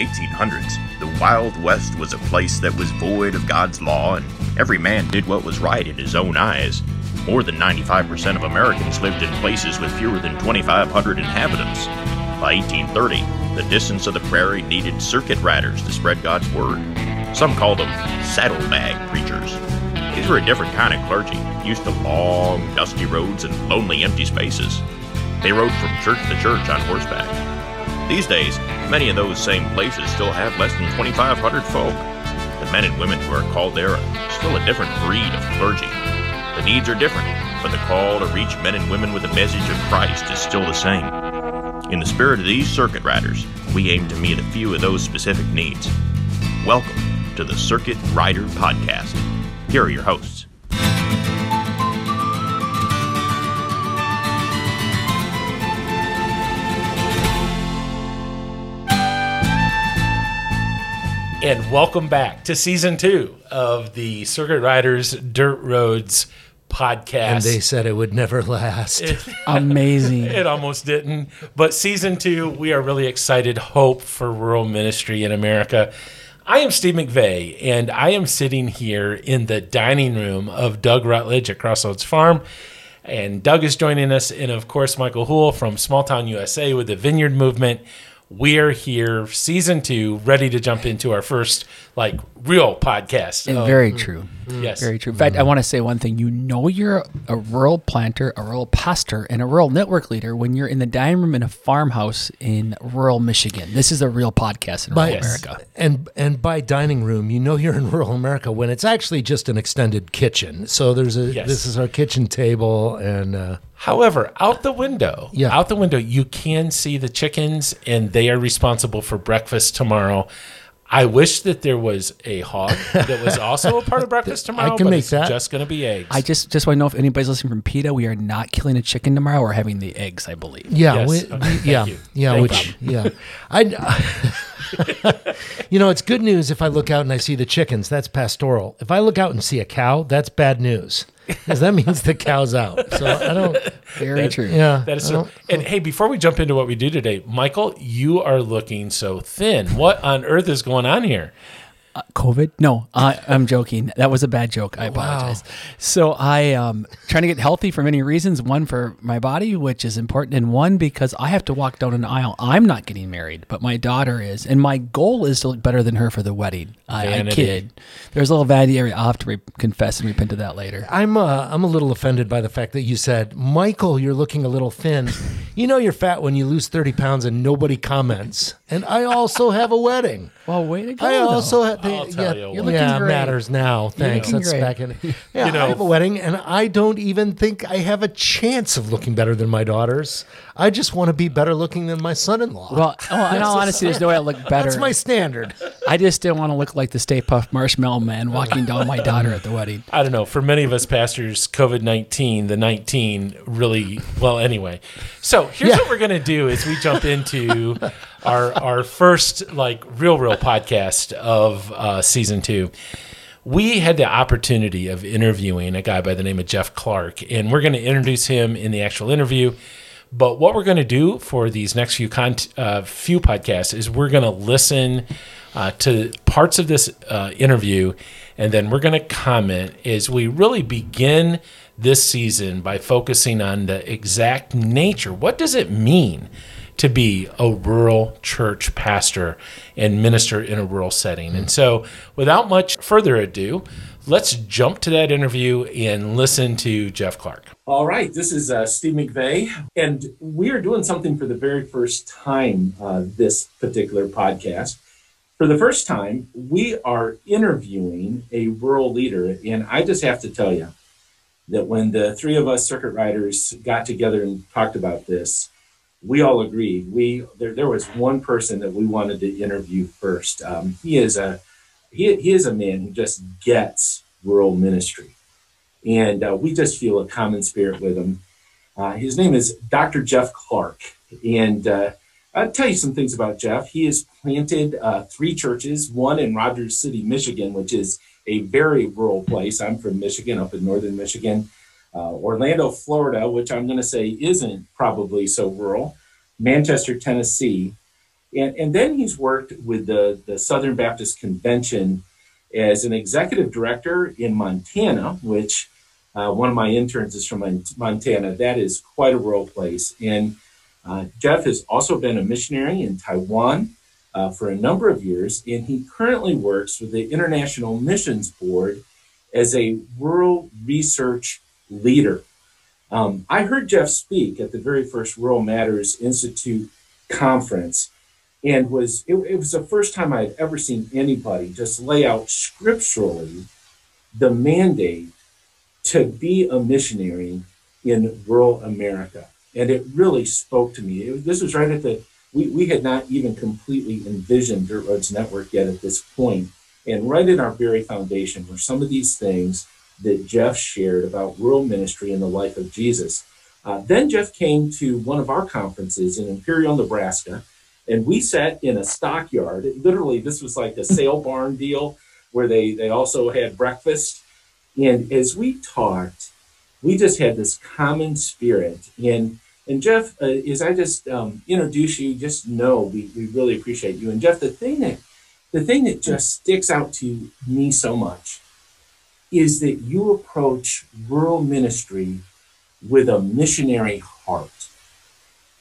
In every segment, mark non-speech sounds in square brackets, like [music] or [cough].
1800s, the Wild West was a place that was void of God's law, and every man did what was right in his own eyes. More than 95% of Americans lived in places with fewer than 2,500 inhabitants. By 1830, the distance of the prairie needed circuit riders to spread God's word. Some called them saddlebag preachers. These were a different kind of clergy, used to long, dusty roads and lonely, empty spaces. They rode from church to church on horseback. These days, many of those same places still have less than 2,500 folk. The men and women who are called there are still a different breed of clergy. The needs are different, but the call to reach men and women with the message of Christ is still the same. In the spirit of these circuit riders, we aim to meet a few of those specific needs. Welcome to the Circuit Rider Podcast. Here are your hosts. And welcome back to season two of the Circuit Riders Dirt Roads podcast. And they said it would never last. [laughs] Amazing. [laughs] It almost didn't. But season two, we are really excited. Hope for rural ministry in America. I am Steve McVeigh, and I am sitting here in the dining room of Doug Rutledge at Crossroads Farm. And Doug is joining us, and of course, Michael Hool from Small Town USA with the Vineyard Movement. We are here, season two, ready to jump into our first like real podcast. And of- very mm. true. Mm. yes, Very true. In fact, I mm. want to say one thing. You know you're a rural planter, a rural pastor, and a rural network leader when you're in the dining room in a farmhouse in rural Michigan. This is a real podcast in rural By- America. And and by dining room, you know you're in rural America when it's actually just an extended kitchen. So there's a Yes. this is our kitchen table and uh, However, out the window, Yeah. out the window, you can see the chickens, and they are responsible for breakfast tomorrow. I wish that there was a hog that was also a part of [laughs] breakfast tomorrow. I can but make it's that. just going to be eggs. I just just want to know if anybody's listening from PETA. We are not killing a chicken tomorrow. We're having the eggs, I believe. yeah, Yes. we, Okay, we- thank yeah, you. yeah, Thank which yeah, [laughs] I. [laughs] you know, it's good news if I look out and I see the chickens. That's pastoral. If I look out and see a cow, that's bad news because that means the cow's out. So I don't. Very true. Yeah, that is I so. And hey, before we jump into what we do today, Michael, you are looking so thin. What on earth is going on here? COVID? No, I, I'm joking. That was a bad joke. I apologize. So I um trying to get healthy for many reasons. One for my body, which is important, and one because I have to walk down an aisle. I'm not getting married, but my daughter is, and my goal is to look better than her for the wedding. I, I kid. There's a little vanity area. I'll have to re- confess and repent of that later. I'm uh, I'm a little offended by the fact that you said, Michael, you're looking a little thin. you know you're fat when you lose 30 pounds and nobody comments. And I also have a wedding. Well, way to go. I though. also have. I'll tell yeah, you what. You're looking yeah, great. matters now. Thanks. looking That's great. back in. Yeah, You know- I have a wedding, and I don't even think I have a chance of looking better than my daughters. I just want to be better looking than my son-in-law. Well, oh, in all honesty, there's no way I look better. that's my standard. I just didn't want to look like the Stay Puft Marshmallow Man walking down my daughter at the wedding. I don't know. For many of us pastors, COVID nineteen, the nineteen really well. Anyway, so here's Yeah. what we're gonna do: is we jump into [laughs] our our first like real real podcast of uh, season two. We had the opportunity of interviewing a guy by the name of Jeff Clark, and we're going to introduce him in the actual interview. But what we're going to do for these next few con- uh, few podcasts is we're going to listen uh, to parts of this uh, interview, and then we're going to comment as we really begin this season by focusing on the exact nature. What does it mean to be a rural church pastor and minister in a rural setting? And so, without much further ado, let's jump to that interview and listen to Jeff Clark. All right, this is uh, Steve McVeigh, and we are doing something for the very first time uh, this particular podcast. For the first time, we are interviewing a rural leader, and I just have to tell you that when the three of us circuit riders got together and talked about this, we all agreed. We there, there was one person that we wanted to interview first. Um, he is a he, he is a man who just gets rural ministry, and uh, we just feel a common spirit with him. Uh, his name is Dr. Jeff Clark, and uh, I'll tell you some things about Jeff. He has planted uh, three churches, one in Rogers City, Michigan, which is a very rural place. I'm from Michigan, up in northern Michigan. Uh, Orlando, Florida, which I'm going to say isn't probably so rural. Manchester, Tennessee, And, and then he's worked with the, the Southern Baptist Convention as an executive director in Montana, which uh, one of my interns is from Montana. That is quite a rural place. And uh, Jeff has also been a missionary in Taiwan uh, for a number of years, and he currently works with the International Missions Board as a rural research leader. Um, I heard Jeff speak at the very first Rural Matters Institute conference, and was it, it was the first time I had ever seen anybody just lay out scripturally the mandate to be a missionary in rural America. And it really spoke to me. It, this was right at the, we, we had not even completely envisioned Dirt Roads Network yet at this point. And right in our very foundation were some of these things that Jeff shared about rural ministry and the life of Jesus. Uh, then Jeff came to one of our conferences in Imperial, Nebraska, and we sat in a stockyard. Literally, this was like a sale [laughs] barn deal where they, they also had breakfast. And as we talked, we just had this common spirit. And and Jeff, uh, as I just um, introduce you, just know we, we really appreciate you. And Jeff, the thing that the thing that just sticks out to me so much is that you approach rural ministry with a missionary heart.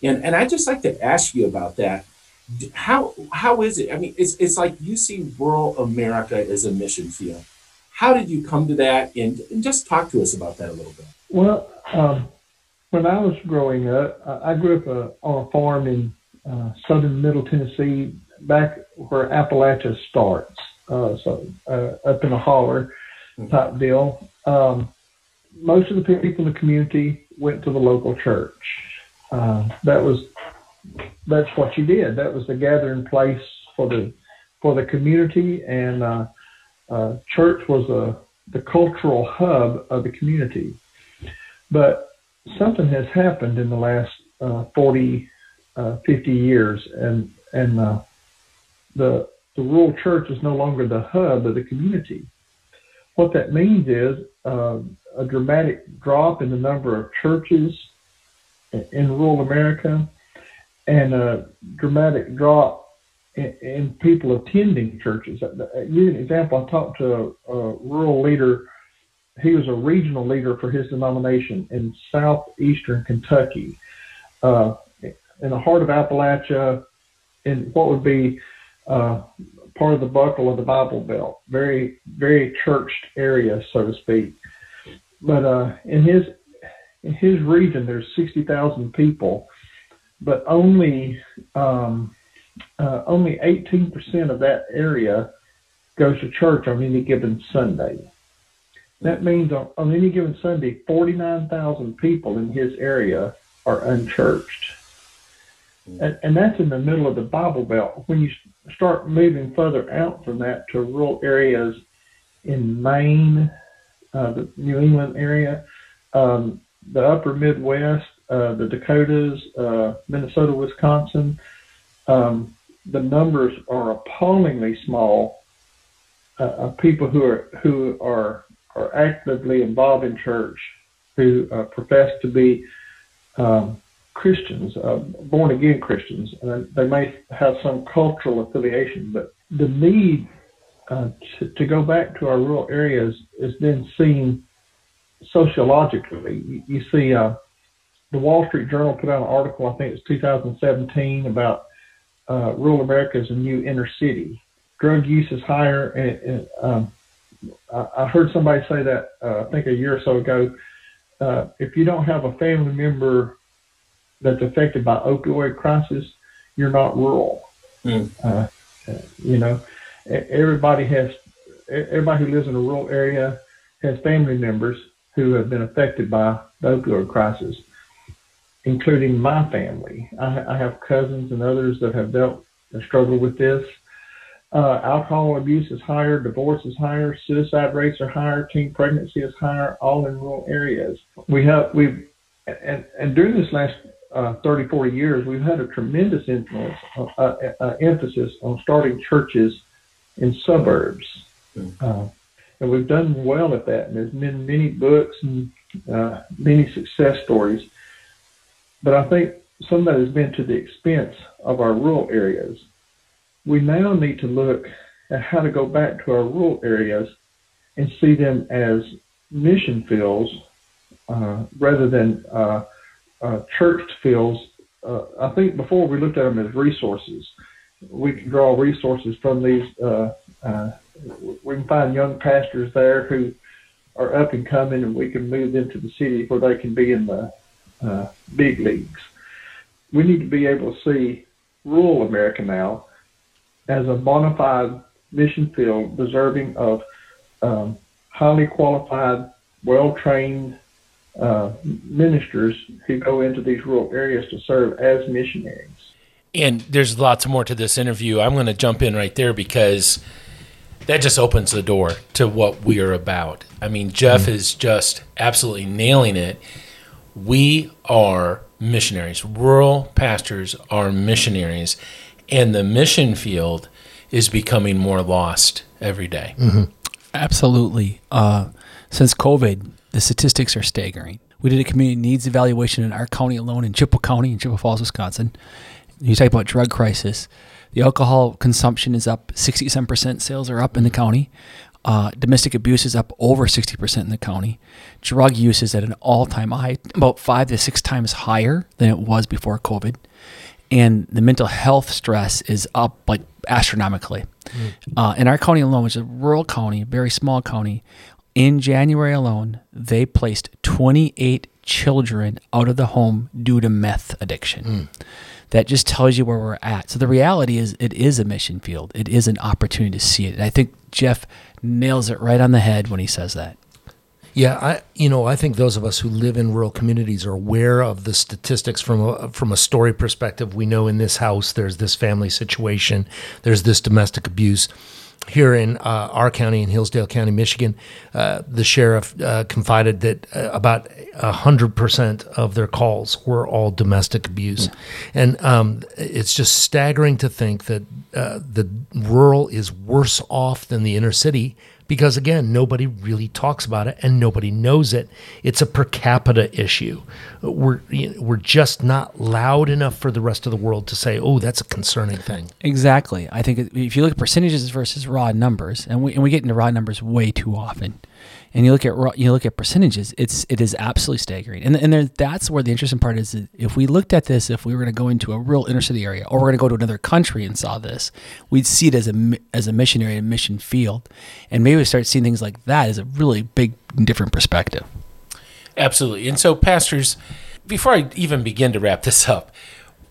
And and I just like to ask you about that. How how is it? I mean, it's it's like you see rural America as a mission field. How did you come to that? And, and just talk to us about that a little bit. Well, um, when I was growing up, I grew up uh, on a farm in uh, southern Middle Tennessee, back where Appalachia starts, uh, so uh, up in a holler. Type deal. Um, most of the people in the community went to the local church. Uh, that was that's what you did. That was the gathering place for the for the community, and uh, uh, church was a the cultural hub of the community. But something has happened in the last uh, 40, uh, 50 years, and and uh, the the rural church is no longer the hub of the community. What that means is uh, a dramatic drop in the number of churches in rural America, and a dramatic drop in, people attending churches. Uh, give an example. I talked to a, a rural leader. He was a regional leader for his denomination in southeastern Kentucky, uh, in the heart of Appalachia, in what would be uh, part of the buckle of the Bible Belt, very very churched area, so to speak. But uh, in his in his region, there's sixty thousand people, but only um, uh, only 18% of that area goes to church on any given Sunday. That means on, on any given Sunday, 49,000 people in his area are unchurched. And, and, that's in the middle of the Bible Belt. When you start moving further out from that to rural areas in Maine, uh, the New England area, um, the upper Midwest, uh, the Dakotas, uh, Minnesota, Wisconsin, um, the numbers are appallingly small uh, of people who are who are are actively involved in church, who uh, profess to be um, Christians, uh, born again Christians. And they may have some cultural affiliation, but the need uh, to, to, go back to our rural areas is then seen sociologically. You, you see, uh, the Wall Street Journal put out an article, I think it's 2017, about uh, rural America is a new inner city. Drug use is higher, and, and um, I, I, heard somebody say that uh, I think a year or so ago. Uh, if you don't have a family member that's affected by opioid crisis, you're not rural. Mm. you know, everybody has everybody who lives in a rural area has family members who have been affected by the opioid crisis including my family. I, I have cousins and others that have dealt and struggled with this. Uh, alcohol abuse is higher, divorce is higher, suicide rates are higher, teen pregnancy is higher, all in rural areas. We have we've and, and during this last uh, 30, 40 years, we've had a tremendous influence, uh, uh, uh emphasis on starting churches in suburbs, uh, and we've done well at that. And there's been many books and uh, many success stories but I think some of that has been to the expense of our rural areas. We now need to look at how to go back to our rural areas and see them as mission fields uh, rather than uh, uh, church fields. Uh, I think before we looked at them as resources. We can draw resources from these. Uh, uh, we can find young pastors there who are up and coming, and we can move them to the city where they can be in the big leagues. We need to be able to see rural America now as a bona fide mission field deserving of um, highly qualified, well trained uh, ministers who go into these rural areas to serve as missionaries. And there's lots more to this interview. I'm going to jump in right there because that just opens the door to what we are about. I mean, Jeff mm-hmm. is just absolutely nailing it. We are missionaries. Rural pastors are missionaries. And the mission field is becoming more lost every day. Mm-hmm. Absolutely. Uh, since COVID, the statistics are staggering. We did a community needs evaluation in our county alone, in Chippewa County, in Chippewa Falls, Wisconsin. You talk about drug crisis. The alcohol consumption is up 67%. Sales are up in the county. Uh, domestic abuse is up over 60% in the county. Drug use is at an all time high, about five to six times higher than it was before COVID. And the mental health stress is up like astronomically. Mm. Uh, in our county alone, which is a rural county, very small county, in January alone, they placed 28 children out of the home due to meth addiction. Mm. That just tells you where we're at. So the reality is, it is a mission field. It is an opportunity to see it. And I think Jeff nails it right on the head when he says that. Yeah, I you know I think those of us who live in rural communities are aware of the statistics from a, from a story perspective. We know in this house there's this family situation, there's this domestic abuse. Here in uh, our county, in Hillsdale County, Michigan, uh, the sheriff uh, confided that uh, about hundred percent of their calls were all domestic abuse, and um, it's just staggering to think that uh, the rural is worse off than the inner city because again, nobody really talks about it and nobody knows it. It's a per capita issue. We're we're just not loud enough for the rest of the world to say, "Oh, that's a concerning thing." Exactly. I think if you look at percentages versus raw numbers, and we and we get into raw numbers way too often and you look at you look at percentages, it's it is absolutely staggering. And and there, that's where the interesting part is. If we looked at this, if we were going to go into a real inner city area, or we're going to go to another country and saw this, we'd see it as a as a missionary and mission field, and maybe we start seeing things like that as a really big different perspective. Absolutely. And so, pastors, before I even begin to wrap this up,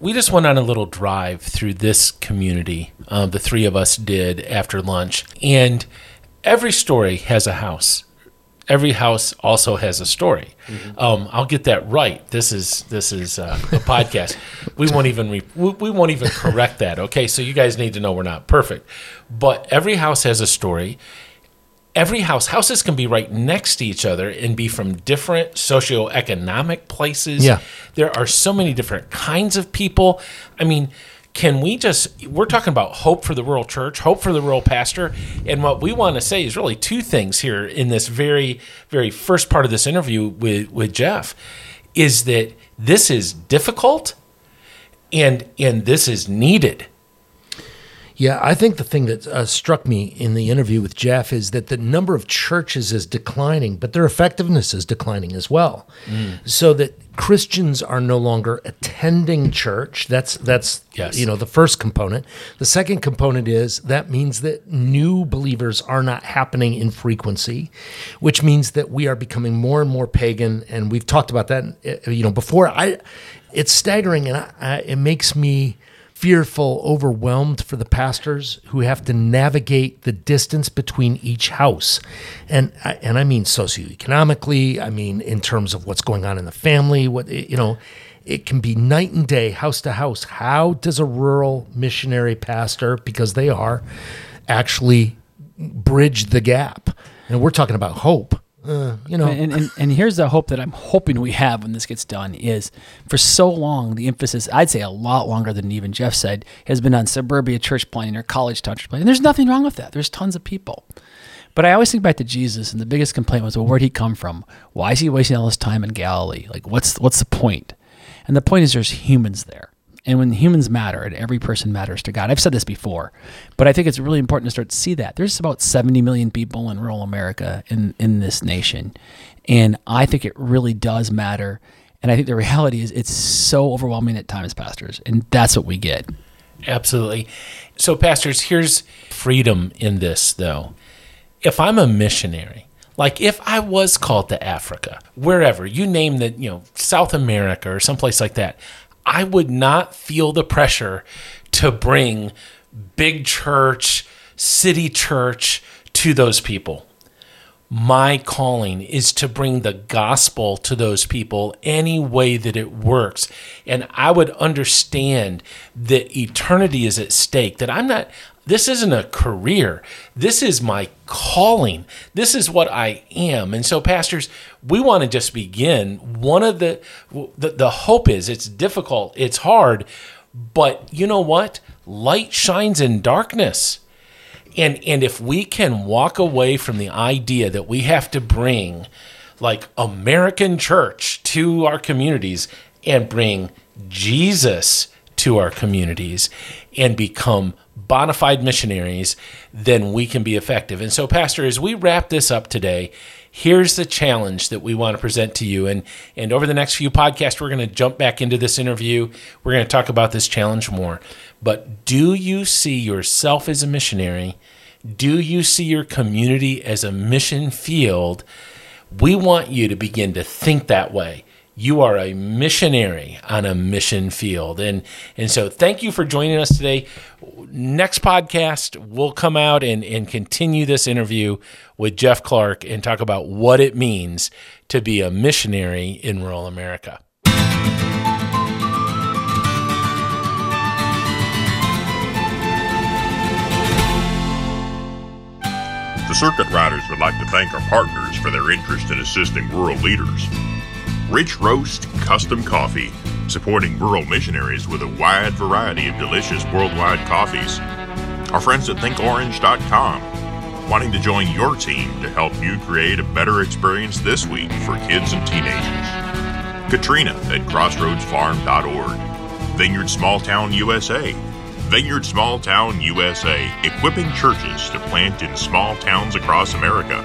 we just went on a little drive through this community. Uh, the three of us did after lunch, and every story has a house every house also has a story. Mm-hmm. Um, I'll get that right. This is this is uh, a podcast. we won't even re- we, we won't even correct that. Okay, so you guys need to know we're not perfect, but every house has a story. Every house houses can be right next to each other and be from different socioeconomic places. Yeah, there are so many different kinds of people. I mean can we just we're talking about hope for the rural church hope for the rural pastor. And what we want to say is really two things here in this very very first part of this interview with with jeff is that this is difficult and and this is needed yeah, I think the thing that uh, struck me in the interview with Jeff is that the number of churches is declining, but their effectiveness is declining as well. Mm. So that Christians are no longer attending church. That's that's yes. you know the first component. The second component is that means that new believers are not happening in frequency, which means that we are becoming more and more pagan. And we've talked about that, uh, you know, before. I, it's staggering, and I, I, it makes me fearful, overwhelmed for the pastors who have to navigate the distance between each house. And and I mean socioeconomically, I mean in terms of what's going on in the family, what you know, it can be night and day, house to house. How does a rural missionary pastor, because they are, actually bridge the gap? And we're talking about hope uh, you know. And, and, and here's the hope that I'm hoping we have when this gets done is for so long the emphasis I'd say a lot longer than even Jeff said has been on suburbia church planting or college church planting. And there's nothing wrong with that. There's tons of people. But I always think back to Jesus, and the biggest complaint was, well, where'd he come from? Why is he wasting all his time in Galilee? Like, what's what's the point? And the point is, there's humans there. And when humans matter and every person matters to God, I've said this before, but I think it's really important to start to see that. There's about 70 million people in rural America in, in this nation. And I think it really does matter. And I think the reality is it's so overwhelming at times, pastors. And that's what we get. Absolutely. So, pastors, here's freedom in this, though. If I'm a missionary, like if I was called to Africa, wherever, you name the, you know, South America or someplace like that, I would not feel the pressure to bring big church, city church to those people my calling is to bring the gospel to those people any way that it works. And I would understand that eternity is at stake, that I'm not, this isn't a career. This is my calling. This is what I am. And so, pastors, we want to just begin. One of the, the, the hope is it's difficult, it's hard, but you know what? Light shines in darkness. And and if we can walk away from the idea that we have to bring like American church to our communities and bring Jesus to our communities and become bona fide missionaries, then we can be effective. And so, Pastor, as we wrap this up today, here's the challenge that we want to present to you. And, and over the next few podcasts, we're going to jump back into this interview. We're going to talk about this challenge more. But do you see yourself as a missionary? Do you see your community as a mission field? We want you to begin to think that way. You are a missionary on a mission field. And, and so thank you for joining us today. Next podcast, we'll come out and, and continue this interview with Jeff Clark and talk about what it means to be a missionary in rural America. The Circuit Riders would like to thank our partners for their interest in assisting rural leaders. Rich Roast Custom Coffee, supporting rural missionaries with a wide variety of delicious worldwide coffees. Our friends at ThinkOrange.com, wanting to join your team to help you create a better experience this week for kids and teenagers. Katrina at CrossroadsFarm.org. Vineyard Small Town USA, Vineyard Small Town USA, equipping churches to plant in small towns across America.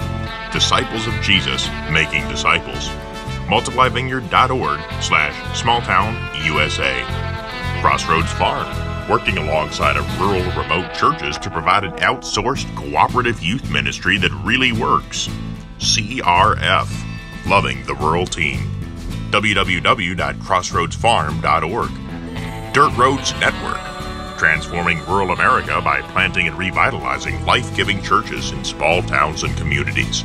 Disciples of Jesus making disciples. MultiplyVineyard.org slash smalltownusa. Crossroads Farm, working alongside of rural remote churches to provide an outsourced cooperative youth ministry that really works. CRF, loving the rural team. www.crossroadsfarm.org. Dirt Roads Network, transforming rural America by planting and revitalizing life giving churches in small towns and communities.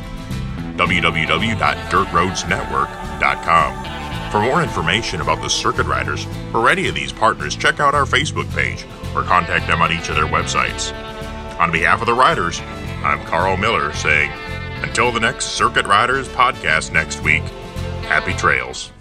www.dirtroadsnetwork.com. For more information about the Circuit Riders or any of these partners, check out our Facebook page or contact them on each of their websites. On behalf of the Riders, I'm Carl Miller saying, until the next Circuit Riders podcast next week, happy trails.